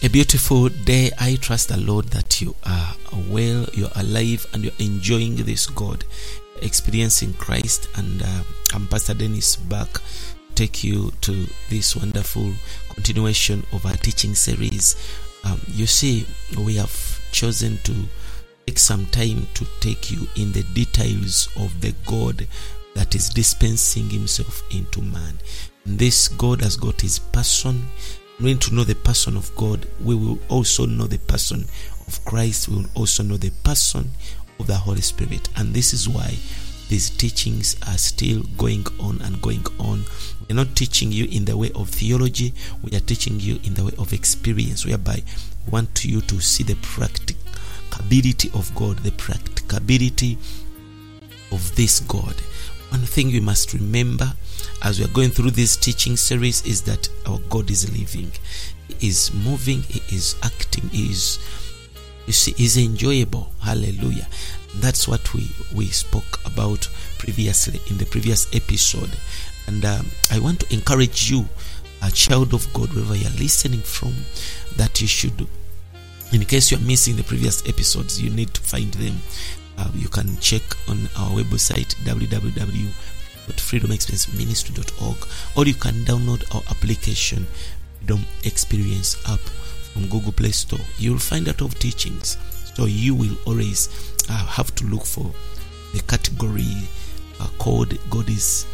A beautiful day. I trust the Lord that you are well, you're alive, and you're enjoying this God experiencing Christ. And uh, I'm Pastor Dennis back take you to this wonderful continuation of our teaching series. Um, you see, we have chosen to take some time to take you in the details of the God that is dispensing Himself into man. This God has got His person Knowing to know the person of God, we will also know the person of Christ. We will also know the person of the Holy Spirit. And this is why these teachings are still going on and going on. We're not teaching you in the way of theology, we are teaching you in the way of experience, whereby we want you to see the practicability of God, the practicability of this God. One thing we must remember as we are going through this teaching series is that our God is living, He is moving, He is acting, He is you see, is enjoyable. Hallelujah. That's what we we spoke about previously in the previous episode, and um, I want to encourage you, a child of God, wherever you're listening from, that you should. In case you're missing the previous episodes, you need to find them. Uh, you can check on our website www.freedomexperienceministry.org or you can download our application Freedom Experience app from Google Play Store. You will find lot of teachings, so you will always uh, have to look for the category uh, called God's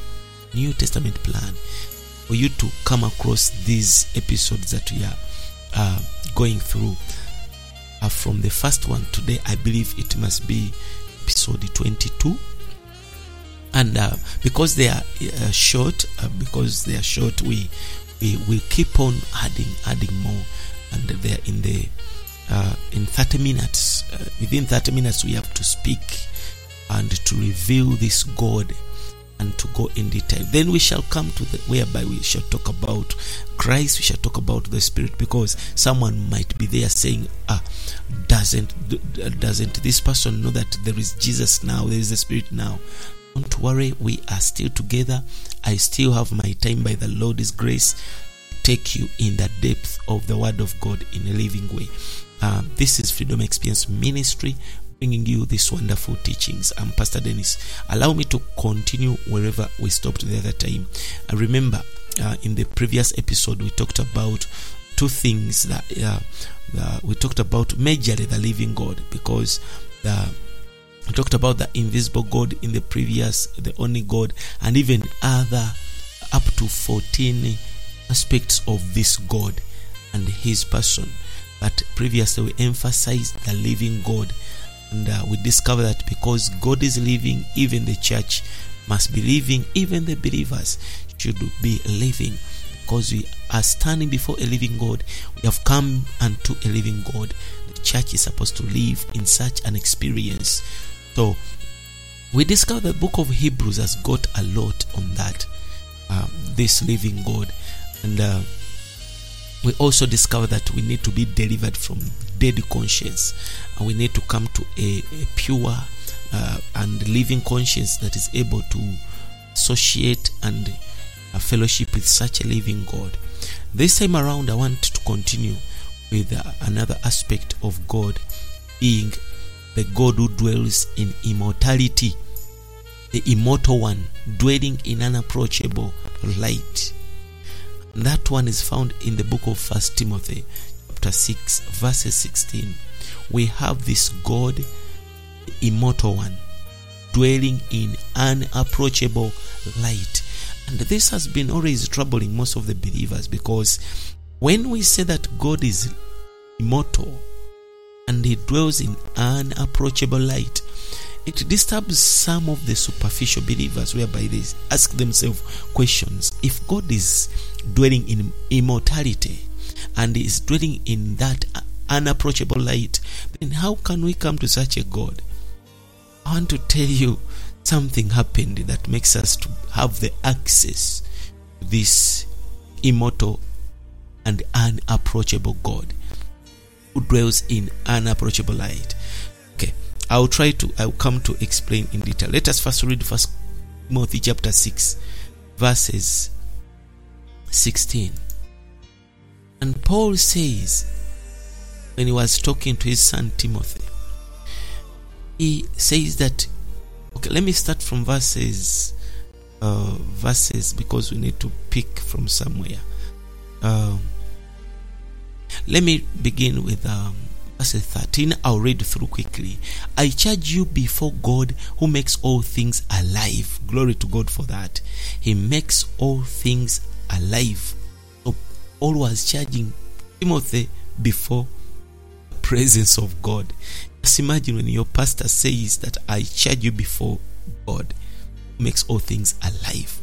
New Testament plan for you to come across these episodes that we are uh, going through. Uh, from the first one today, I believe it must be episode 22 and uh, because they are uh, short uh, because they are short we we will keep on adding adding more. And they're in the uh, in 30 minutes uh, within 30 minutes we have to speak and to reveal this god and to go in detail. Then we shall come to the whereby we shall talk about christ we shall talk about the spirit because someone might be there saying ah doesn't doesn't this person know that there is jesus now? There is the spirit now don't worry, we are still together. I still have my time by the Lord's grace take you in the depth of the Word of God in a living way. Uh, this is Freedom Experience Ministry bringing you these wonderful teachings. I'm Pastor Dennis. Allow me to continue wherever we stopped the other time. I remember uh, in the previous episode we talked about two things that uh, we talked about majorly the living God because the we talked about the invisible God in the previous, the only God, and even other up to 14 aspects of this God and his person. But previously we emphasized the living God, and uh, we discovered that because God is living, even the church must be living, even the believers should be living. Because we are standing before a living God, we have come unto a living God. The church is supposed to live in such an experience so we discover the book of Hebrews has got a lot on that, um, this living God, and uh, we also discover that we need to be delivered from dead conscience, and we need to come to a, a pure uh, and living conscience that is able to associate and uh, fellowship with such a living God. This time around, I want to continue with uh, another aspect of God being the God who dwells in immortality, the immortal one dwelling in unapproachable light. And that one is found in the book of First Timothy, chapter 6, verses 16. We have this God, the immortal one, dwelling in unapproachable light. And this has been always troubling most of the believers because when we say that God is immortal, and he dwells in unapproachable light. It disturbs some of the superficial believers whereby they ask themselves questions. If God is dwelling in immortality and is dwelling in that unapproachable light, then how can we come to such a God? I want to tell you something happened that makes us to have the access to this immortal and unapproachable God dwells in unapproachable light. Okay, I'll try to, I'll come to explain in detail. Let us first read First Timothy chapter 6, verses 16. And Paul says, when he was talking to his son Timothy, he says that okay, let me start from verses uh, verses because we need to pick from somewhere. Um, let me begin with um, verse 13. I'll read through quickly. I charge you before God who makes all things alive. Glory to God for that. He makes all things alive. So Paul was charging Timothy before the presence of God. Just imagine when your pastor says that I charge you before God who makes all things alive.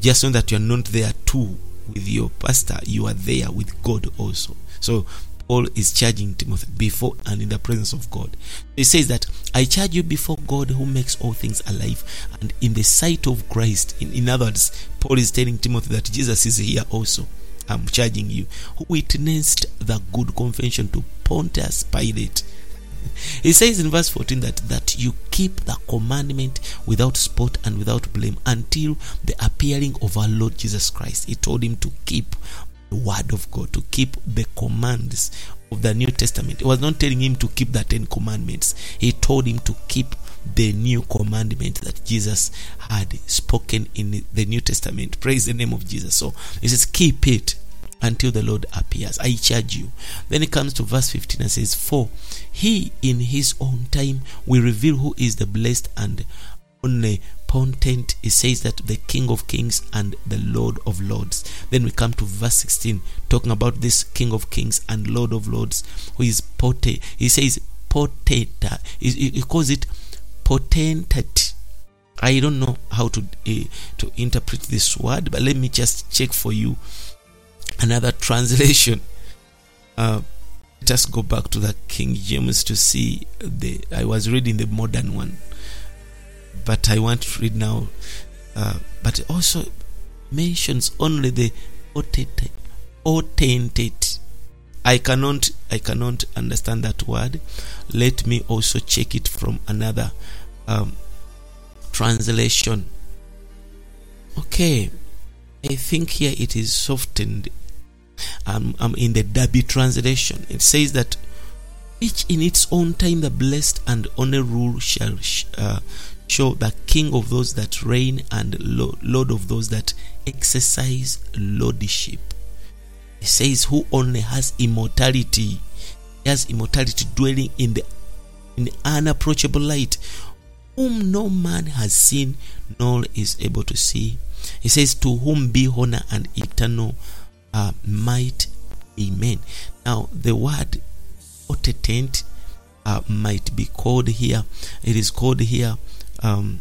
Just know that you are not there too with your pastor, you are there with God also. So Paul is charging Timothy before and in the presence of God. He says that I charge you before God who makes all things alive and in the sight of Christ. In, in other words, Paul is telling Timothy that Jesus is here also. I'm charging you. Who witnessed the good confession to Pontius Pilate. He says in verse 14 that, that you keep the commandment without spot and without blame until the appearing of our Lord Jesus Christ. He told him to keep word of God, to keep the commands of the New Testament. He was not telling him to keep the Ten Commandments, he told him to keep the new commandment that Jesus had spoken in the New Testament. Praise the name of Jesus. So he says, Keep it until the Lord appears. I charge you. Then it comes to verse 15 and says, For he in his own time will reveal who is the blessed and only potent. He says that the King of Kings and the Lord of Lords. Then we come to verse 16, talking about this King of Kings and Lord of Lords, who is potent. He says potenta. He, he calls it potentate. I don't know how to uh, to interpret this word, but let me just check for you another translation. Uh, us go back to the King James to see the. I was reading the modern one, but I want to read now. Uh, but it also mentions only the potentate. Potentate. I cannot. I cannot understand that word. Let me also check it from another um, translation. Okay, I think here it is softened I'm, I'm in the Darby translation. It says that each in its own time the blessed and only rule shall uh, show the king of those that reign and lord of those that exercise lordship. He says who only has immortality, he has immortality dwelling in the in unapproachable light, whom no man has seen nor is able to see. He says, To whom be honor and eternal uh, might. Amen. Now, the word potentate uh, might be called here, it is called here um,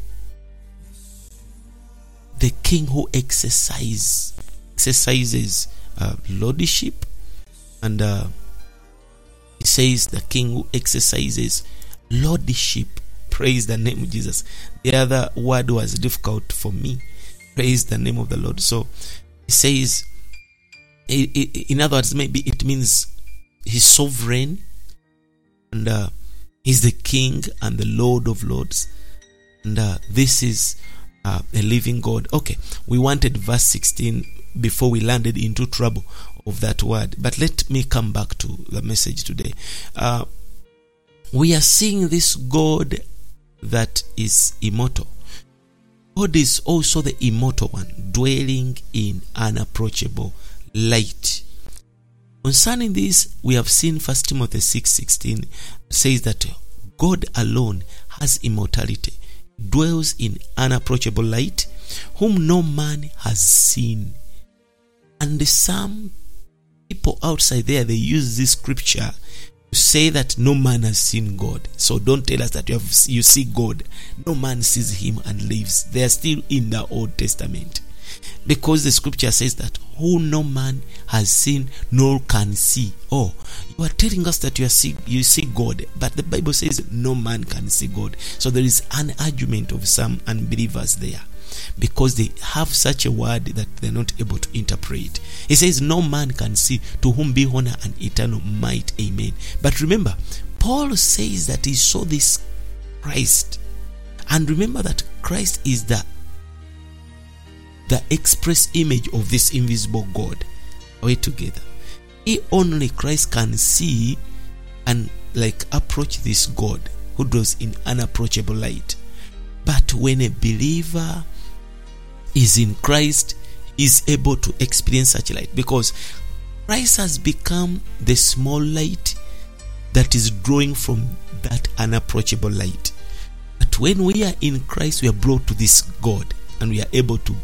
the king who exercise, exercises uh, lordship, and uh, it says the king who exercises lordship. Praise the name of Jesus. The other word was difficult for me. Praise the name of the Lord. So it says, in other words, maybe it means he's sovereign and uh, he's the king and the Lord of Lords. And uh, this is uh, a living God. Okay, we wanted verse 16 before we landed into trouble of that word. But let me come back to the message today. Uh, we are seeing this God that is immortal. God is also the immortal one, dwelling in unapproachable light. Concerning this, we have seen 1 Timothy 6:16 says that God alone has immortality, dwells in unapproachable light, whom no man has seen. And some people outside there they use this scripture to say that no man has seen God. So don't tell us that you have you see God. No man sees him and lives. They are still in the Old Testament. Because the scripture says that who no man has seen nor can see. Oh, you are telling us that you see you see God, but the Bible says no man can see God. So there is an argument of some unbelievers there because they have such a word that they're not able to interpret. He says, No man can see to whom be honor and eternal might. Amen. But remember, Paul says that he saw this Christ. And remember that Christ is the the express image of this invisible God. We together? He only Christ can see and like approach this God who dwells in unapproachable light. But when a believer is in Christ, is able to experience such light because Christ has become the small light that is drawing from that unapproachable light. But when we are in Christ, we are brought to this God and we are able to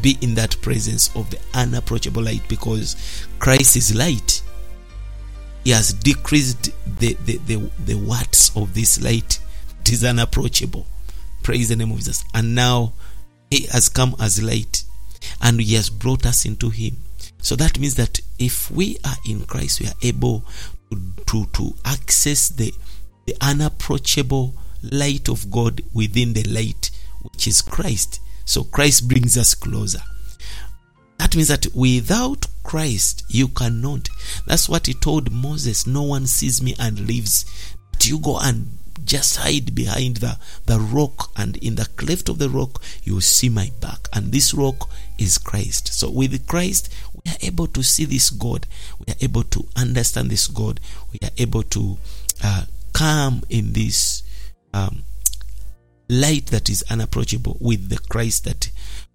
be in that presence of the unapproachable light because Christ is light. He has decreased the, the, the, the watts of this light. It is unapproachable. Praise the name of Jesus. And now He has come as light and He has brought us into Him. So that means that if we are in Christ, we are able to, to, to access the, the unapproachable light of God within the light which is Christ. So Christ brings us closer. That means that without Christ, you cannot. That's what he told Moses no one sees me and lives. But you go and just hide behind the, the rock, and in the cleft of the rock, you see my back. And this rock is Christ. So with Christ, we are able to see this God. We are able to understand this God. We are able to uh, come in this um, light that is unapproachable with the Christ that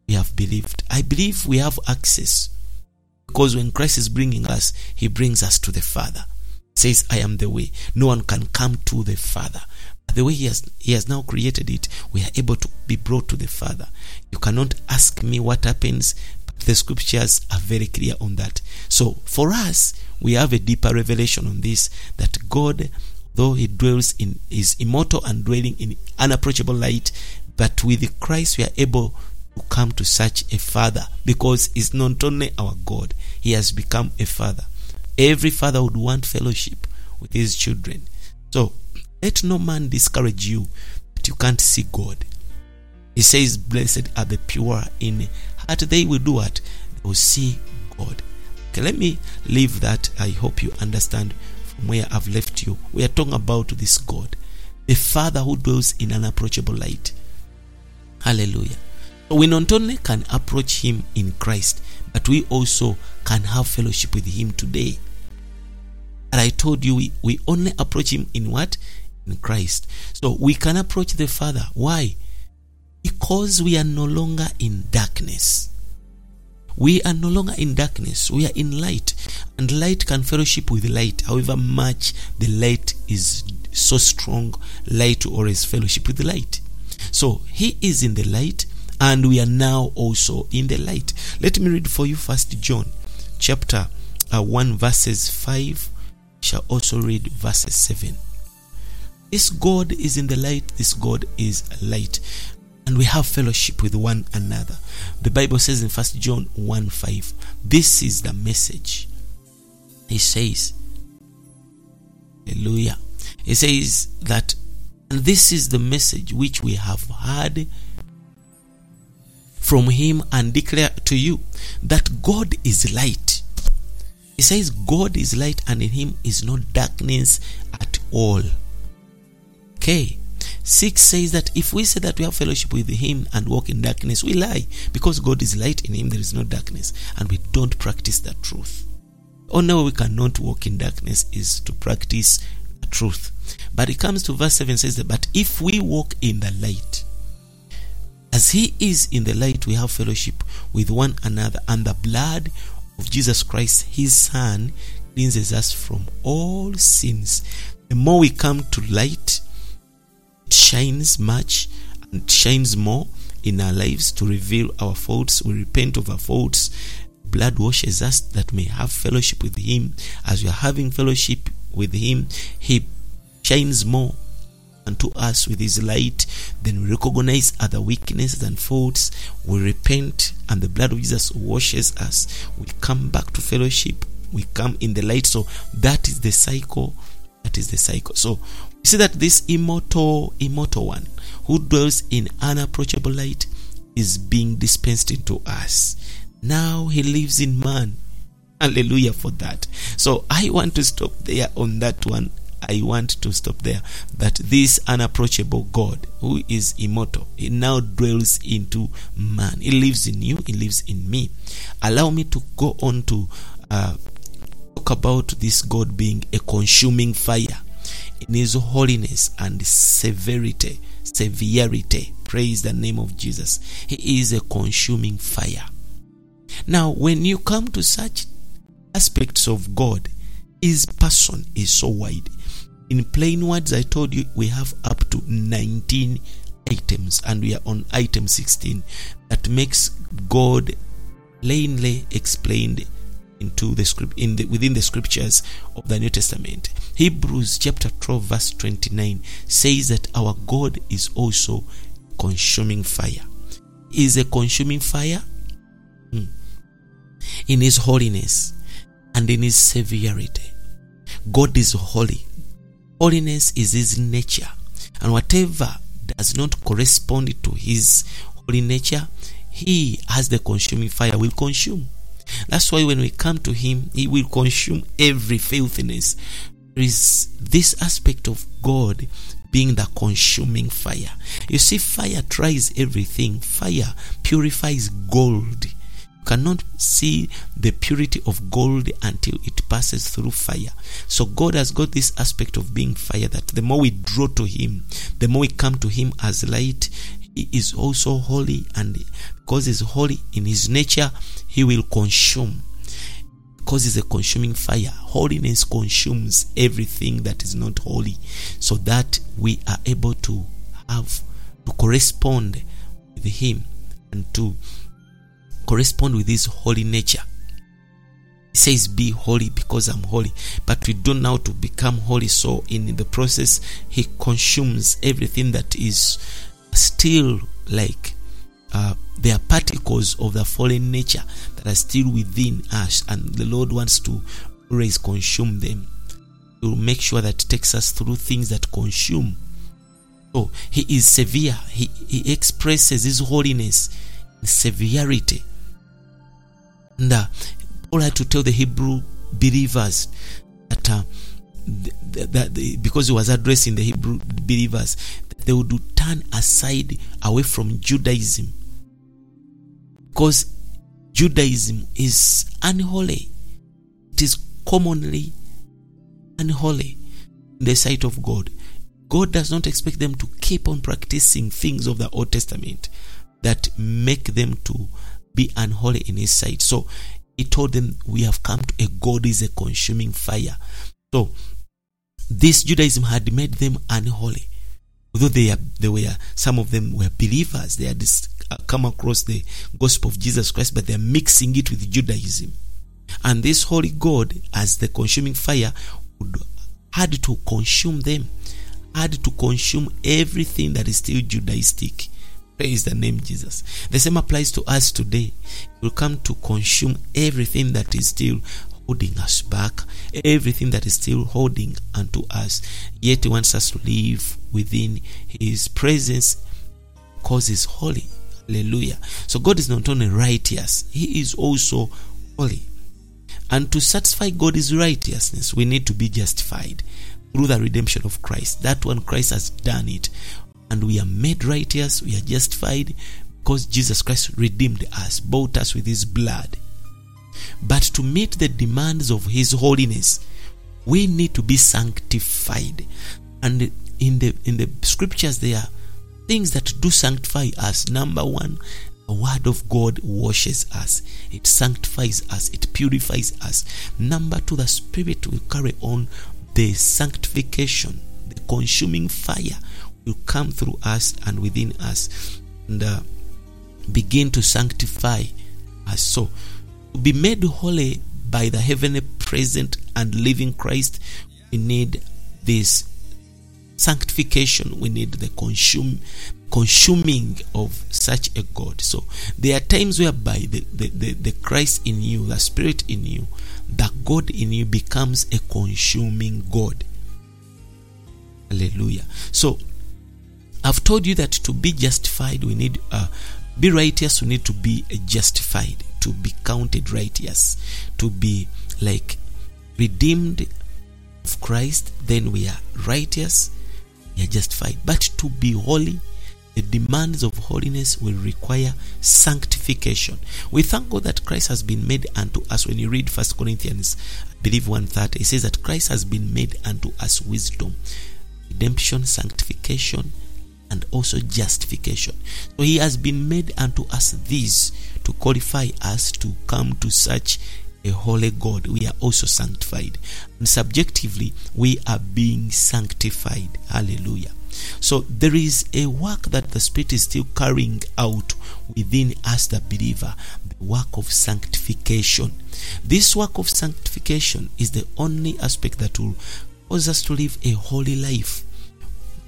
we have believed. I believe we have access because when Christ is bringing us, He brings us to the Father. He says, "I am the way. No one can come to the Father." The way He has He has now created it, we are able to be brought to the Father. You cannot ask me what happens, but the Scriptures are very clear on that. So for us, we have a deeper revelation on this that God though he dwells in is immortal and dwelling in unapproachable light but with christ we are able to come to such a father because he's not only our god he has become a father. Every father would want fellowship with his children. So let no man discourage you that you can't see god. He says blessed are the pure in heart they will do what? They will see god. Okay let me leave that. I hope you understand from where I've left you. We are talking about this God, the Father who dwells in unapproachable light. Hallelujah. So we not only can approach Him in Christ, but we also can have fellowship with Him today. And I told you we, we only approach Him in what? In Christ. So we can approach the Father. Why? Because we are no longer in darkness. We are no longer in darkness, we are in light. And light can fellowship with light, however much the light is so strong, light always fellowship with light. So he is in the light, and we are now also in the light. Let me read for you first John chapter uh, 1 verses 5 shall also read verses 7 this god is in the light this god is light and we have fellowship with one another. The Bible says in First John 1 5, this is the message. He says, Hallelujah. He says that, and this is the message which we have heard from him and declare to you that God is light. He says, God is light, and in him is no darkness at all. Okay. 6 says that if we say that we have fellowship with him and walk in darkness, we lie. Because God is light, in him there is no darkness, and we don't practice the truth. Oh, Only way we cannot walk in darkness is to practice the truth. But it comes to verse 7 says that, But if we walk in the light, as he is in the light, we have fellowship with one another, and the blood of Jesus Christ, his Son, cleanses us from all sins. The more we come to light, it shines much and shines more in our lives to reveal our faults. We repent of our faults. Blood washes us that may have fellowship with Him. As we are having fellowship with Him, He shines more unto us with His light. Then we recognize other weaknesses and faults. We repent, and the blood of Jesus washes us. We come back to fellowship. We come in the light. So that is the cycle. That is the cycle. So we see that this immortal, immortal one who dwells in unapproachable light is being dispensed into us. Now he lives in man. Hallelujah for that. So I want to stop there on that one. I want to stop there. That this unapproachable God, who is immortal, he now dwells into man. He lives in you, he lives in me. Allow me to go on to uh, talk talk about this God being a consuming fire in his holiness and severity. Severity. Praise the name of Jesus. He is a consuming fire. Now, when you come to such aspects of God, his person is so wide. In plain words, I told you we have up to 19 items, and we are on item 16 that makes God plainly explained into the script in the, within the scriptures of the New Testament. Hebrews chapter 12 verse 29 says that our God is also consuming fire. Is a consuming fire. In his holiness and in his severity. God is holy. Holiness is his nature. And whatever does not correspond to his holy nature, he as the consuming fire will consume. That's why when we come to him, he will consume every filthiness. There is this aspect of God being the consuming fire. You see, fire tries everything. Fire purifies gold. Cannot see the purity of gold until it passes through fire. So God has got this aspect of being fire that the more we draw to Him, the more we come to Him as light, He is also holy, and because He's holy in His nature, He will consume. Because He's a consuming fire, holiness consumes everything that is not holy, so that we are able to have to correspond with Him and to correspond with His holy nature. He says, Be holy because I'm holy. But we don't to become holy. So, in the process, He consumes everything that is still like uh, there are particles of the fallen nature that are still within us, and the Lord wants to always consume them to make sure that takes us through things that consume. So He is severe. He, he expresses His holiness in severity. And uh, Paul had to tell the Hebrew believers that, uh, th- that th- because he was addressing the Hebrew believers, that they would turn aside away from Judaism. Because Judaism is unholy, it is commonly unholy in the sight of God. God does not expect them to keep on practicing things of the Old Testament that make them to be unholy in his sight. So he told them, We have come to a God is a consuming fire. So this Judaism had made them unholy. Although they, are, they were, some of them were believers, they had uh, come across the gospel of Jesus Christ, but they're mixing it with Judaism. And this holy God, as the consuming fire, would had to consume them, had to consume everything that is still Judaistic. Praise the name Jesus. The same applies to us today. It will come to consume everything that is still holding us back, everything that is still holding unto us. Yet He wants us to live within His presence because He's holy. Hallelujah. So God is not only righteous, He is also holy. And to satisfy God's righteousness, we need to be justified through the redemption of Christ. That one, Christ has done it. And we are made righteous, we are justified because Jesus Christ redeemed us, bought us with His blood. But to meet the demands of His holiness, we need to be sanctified. And in the in the scriptures, there are things that do sanctify us. Number one, the word of God washes us, it sanctifies us, it purifies us. Number two, the Spirit will carry on the sanctification, the consuming fire will come through us and within us and uh, begin to sanctify us. So, to be made holy by the heavenly present and living Christ, we need this sanctification. We need the consume consuming of such a God. So there are times whereby the, the, the, the, Christ in you, the Spirit in you, the God in you becomes a consuming God. Hallelujah. So I've told you that to be justified, we need uh, be righteous. We need to be justified, to be counted righteous, to be like redeemed of Christ. Then we are righteous, we are justified. But to be holy, the demands of holiness will require sanctification. We thank God that Christ has been made unto us. When you read First Corinthians, I believe 130, it says that Christ has been made unto us wisdom, redemption, sanctification, and also justification. So he has been made unto us this to qualify us to come to such a holy God. We are also sanctified. And subjectively, we are being sanctified. Hallelujah. So there is a work that the Spirit is still carrying out within us, the believer, the work of sanctification. This work of sanctification is the only aspect that will cause us to live a holy life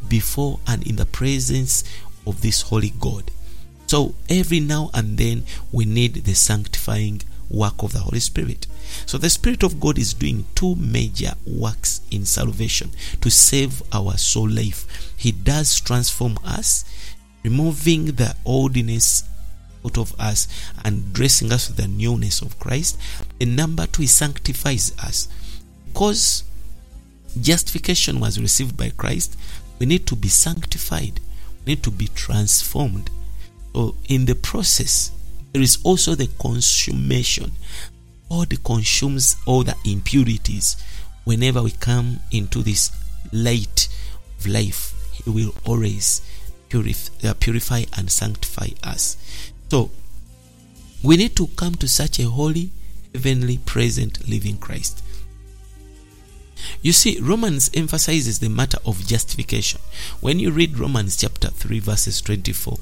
before and in the presence of this holy God. So every now and then we need the sanctifying work of the Holy Spirit. So the Spirit of God is doing two major works in salvation to save our soul life. He does transform us, removing the oldness out of us and dressing us with the newness of Christ. And number two, He sanctifies us. Because justification was received by Christ, we need to be sanctified, we need to be transformed. So, in the process, there is also the consummation. God consumes all the impurities whenever we come into this light of life. He will always purify, uh, purify and sanctify us. So, we need to come to such a holy, heavenly, present, living Christ. You see, Romans emphasizes the matter of justification. When you read Romans chapter 3, verses 24,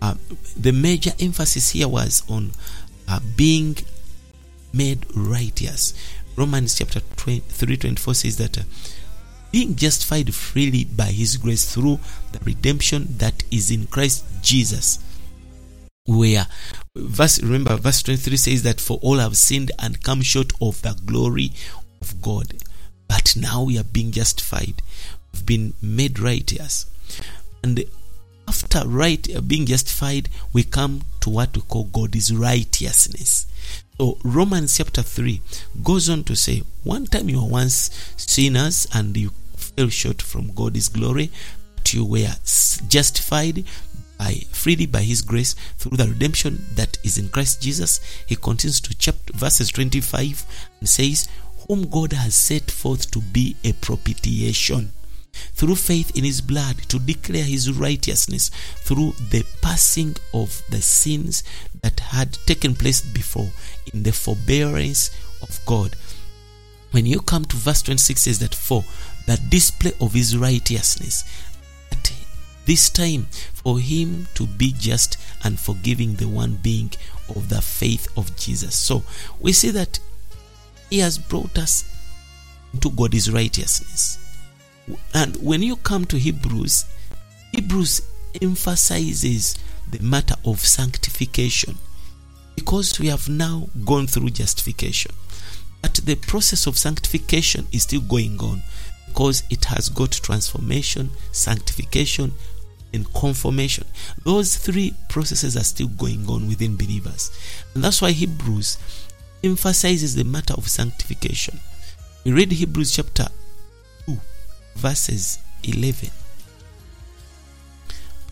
uh, the major emphasis here was on uh, being made righteous. Romans chapter 3 24 says that uh, being justified freely by his grace through the redemption that is in Christ Jesus. Where verse remember verse 23 says that for all have sinned and come short of the glory of God. But now we are being justified. We've been made righteous. And after right uh, being justified, we come to what we call God's righteousness. So Romans chapter 3 goes on to say, one time you were once sinners and you fell short from God's glory, but you were justified by freely by his grace through the redemption that is in Christ Jesus. He continues to chapter verses 25 and says, Whom God has set forth to be a propitiation through faith in his blood to declare his righteousness through the passing of the sins that had taken place before in the forbearance of God. When you come to verse 26 says that for the display of his righteousness at this time for him to be just and forgiving the one being of the faith of Jesus. So we see that he has brought us to God's righteousness. And when you come to Hebrews, Hebrews emphasizes the matter of sanctification because we have now gone through justification. But the process of sanctification is still going on because it has got transformation, sanctification, and conformation. Those three processes are still going on within believers. And that's why Hebrews emphasizes the matter of sanctification. We read Hebrews chapter 2, verses 11.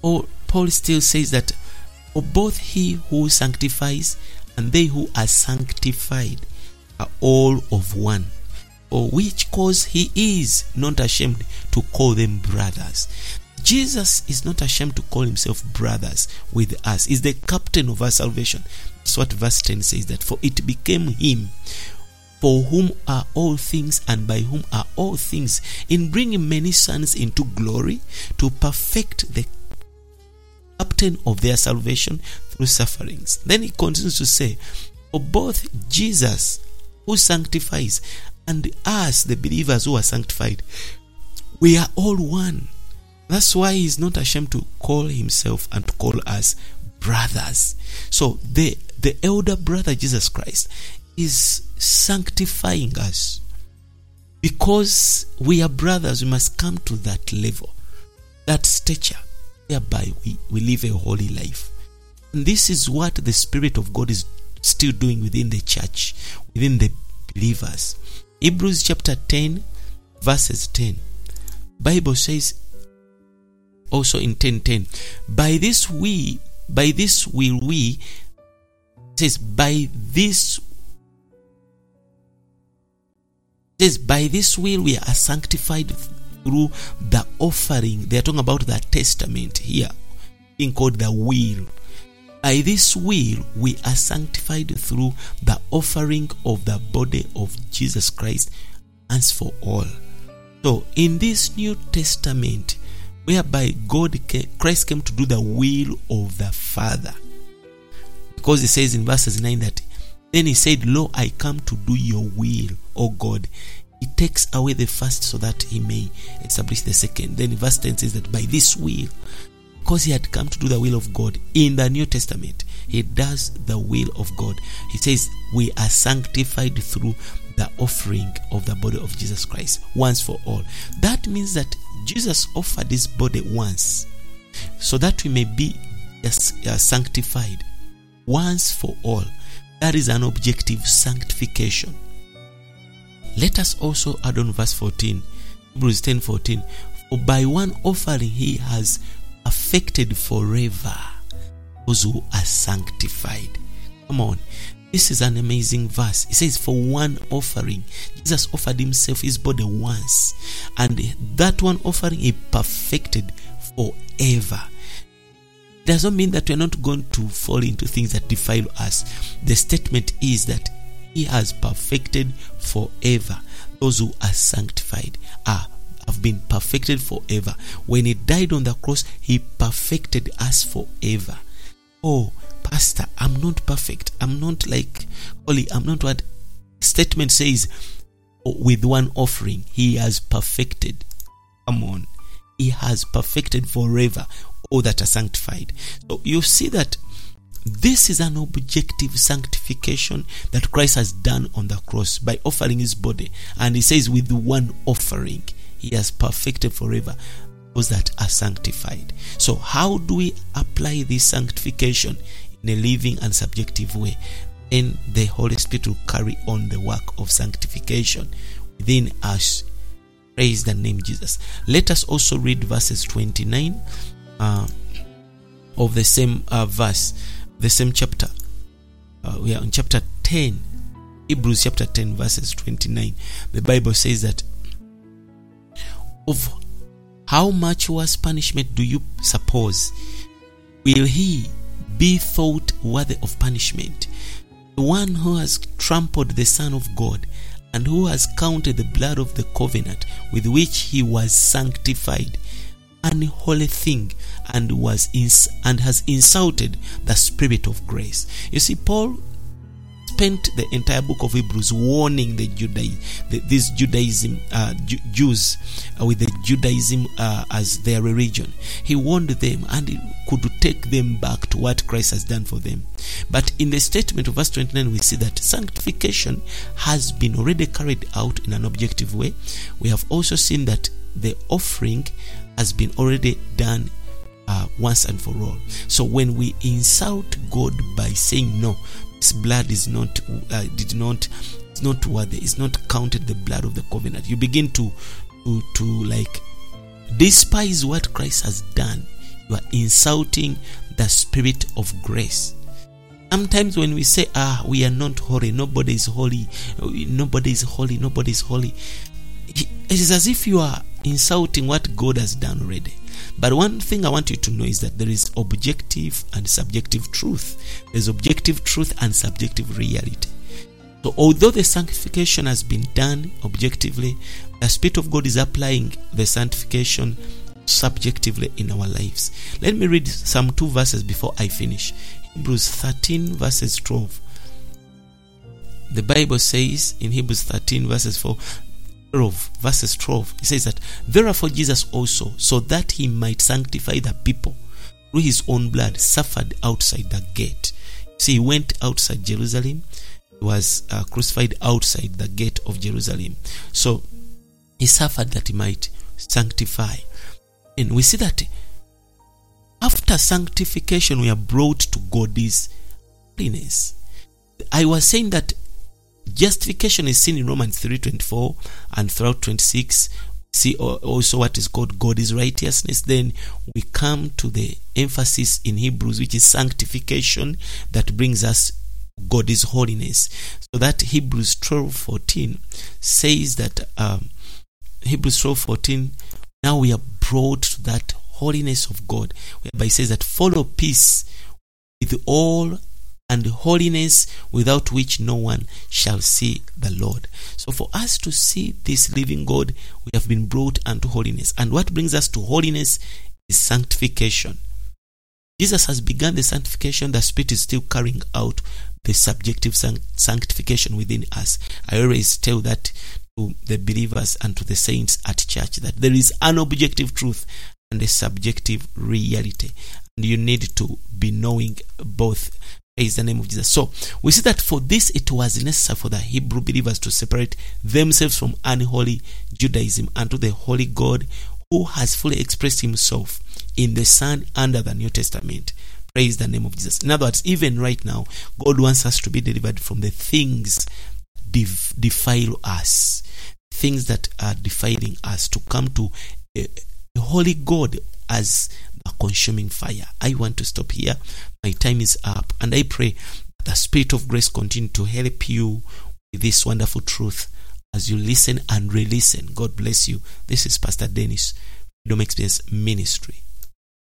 Paul, Paul still says that for both he who sanctifies and they who are sanctified are all of one. For which cause he is not ashamed to call them brothers. Jesus is not ashamed to call himself brothers with us. He's the captain of our salvation. That's what verse 10 says that for it became him for whom are all things and by whom are all things in bringing many sons into glory to perfect the captain of their salvation through sufferings. Then he continues to say, For both Jesus, who sanctifies, and us, the believers who are sanctified, we are all one. That's why he's not ashamed to call himself and to call us brothers. So the the elder brother Jesus Christ is sanctifying us. Because we are brothers, we must come to that level, that stature, whereby we, we live a holy life. And this is what the Spirit of God is still doing within the church, within the believers. Hebrews chapter 10, verses 10. Bible says, also in 10:10. By this we by this will we says by this says by this will we are sanctified through the offering. They are talking about the testament here, being called the will. By this will we are sanctified through the offering of the body of Jesus Christ once for all. So in this New Testament, whereby God Christ came to do the will of the Father. Because he says in verses 9 that then he said, Lo, I come to do your will, O God. He takes away the first so that he may establish the second. Then verse 10 says that by this will, because he had come to do the will of God in the New Testament, he does the will of God. He says, We are sanctified through the offering of the body of Jesus Christ once for all. That means that Jesus offered his body once so that we may be uh, sanctified once for all. That is an objective sanctification. Let us also add on verse 14, Hebrews 10 14. For by one offering he has affected forever those who are sanctified. Come on. This is an amazing verse. It says, For one offering, Jesus offered himself his body once, and that one offering he perfected forever. It does not mean that we're not going to fall into things that defile us. The statement is that he has perfected forever. Those who are sanctified are have been perfected forever. When he died on the cross, he perfected us forever. Oh, Pastor, I'm not perfect. I'm not like holy. I'm not what statement says with one offering. He has perfected. Come on. He has perfected forever all that are sanctified. So you see that this is an objective sanctification that Christ has done on the cross by offering his body. And he says, with one offering, he has perfected forever those that are sanctified. So, how do we apply this sanctification in a living and subjective way? And the Holy Spirit will carry on the work of sanctification within us. Praise the name Jesus. Let us also read verses 29 uh, of the same uh, verse the same chapter. Uh, we are in chapter 10, Hebrews chapter 10, verses 29. The Bible says that of how much worse punishment do you suppose will he be thought worthy of punishment? The one who has trampled the Son of God and who has counted the blood of the covenant with which he was sanctified unholy thing and was ins- and has insulted the spirit of grace. You see, Paul spent the entire book of Hebrews warning the Judaism, the, these Judaism uh, Ju- Jews uh, with the Judaism uh, as their religion. He warned them and could take them back to what Christ has done for them. But in the statement of verse 29, we see that sanctification has been already carried out in an objective way. We have also seen that the offering has been already done uh, once and for all. So when we insult God by saying no, this blood is not uh, did not it's not worthy, it's not counted the blood of the covenant. You begin to to to like despise what Christ has done. You are insulting the spirit of grace. Sometimes when we say, ah, we are not holy, nobody is holy, nobody is holy, nobody is holy, it is as if you are insulting what God has done already. But one thing I want you to know is that there is objective and subjective truth. There's objective truth and subjective reality. So, although the sanctification has been done objectively, the Spirit of God is applying the sanctification subjectively in our lives. Let me read some two verses before I finish. Hebrews 13, verses 12. The Bible says in Hebrews 13, verses 4, 12, verses 12, it says that, Therefore Jesus also, so that he might sanctify the people through his own blood, suffered outside the gate. See, he went outside Jerusalem, he was uh, crucified outside the gate of Jerusalem. So he suffered that he might sanctify. And we see that after sanctification, we are brought to God's holiness. I was saying that justification is seen in Romans 3:24 and throughout 26 see also what is called God is righteousness. Then we come to the emphasis in Hebrews, which is sanctification, that brings us God is holiness. So that Hebrews 12:14 says that um, Hebrews 12:14 now we are brought to that holiness of God, whereby it says that follow peace with all and holiness without which no one shall see the Lord. So, for us to see this living God, we have been brought unto holiness. And what brings us to holiness is sanctification. Jesus has begun the sanctification, the Spirit is still carrying out the subjective sanctification within us. I always tell that to the believers and to the saints at church that there is an objective truth and a subjective reality. And you need to be knowing both. Praise the name of Jesus. So we see that for this it was necessary for the Hebrew believers to separate themselves from unholy Judaism unto the holy God who has fully expressed himself in the Son under the New Testament. Praise the name of Jesus. In other words, even right now, God wants us to be delivered from the things def- defile us, things that are defiling us, to come to a, a holy God as a consuming fire. I want to stop here. My time is up, and I pray that the Spirit of grace continue to help you with this wonderful truth as you listen and re listen. God bless you. This is Pastor Dennis, Freedom Experience Ministry.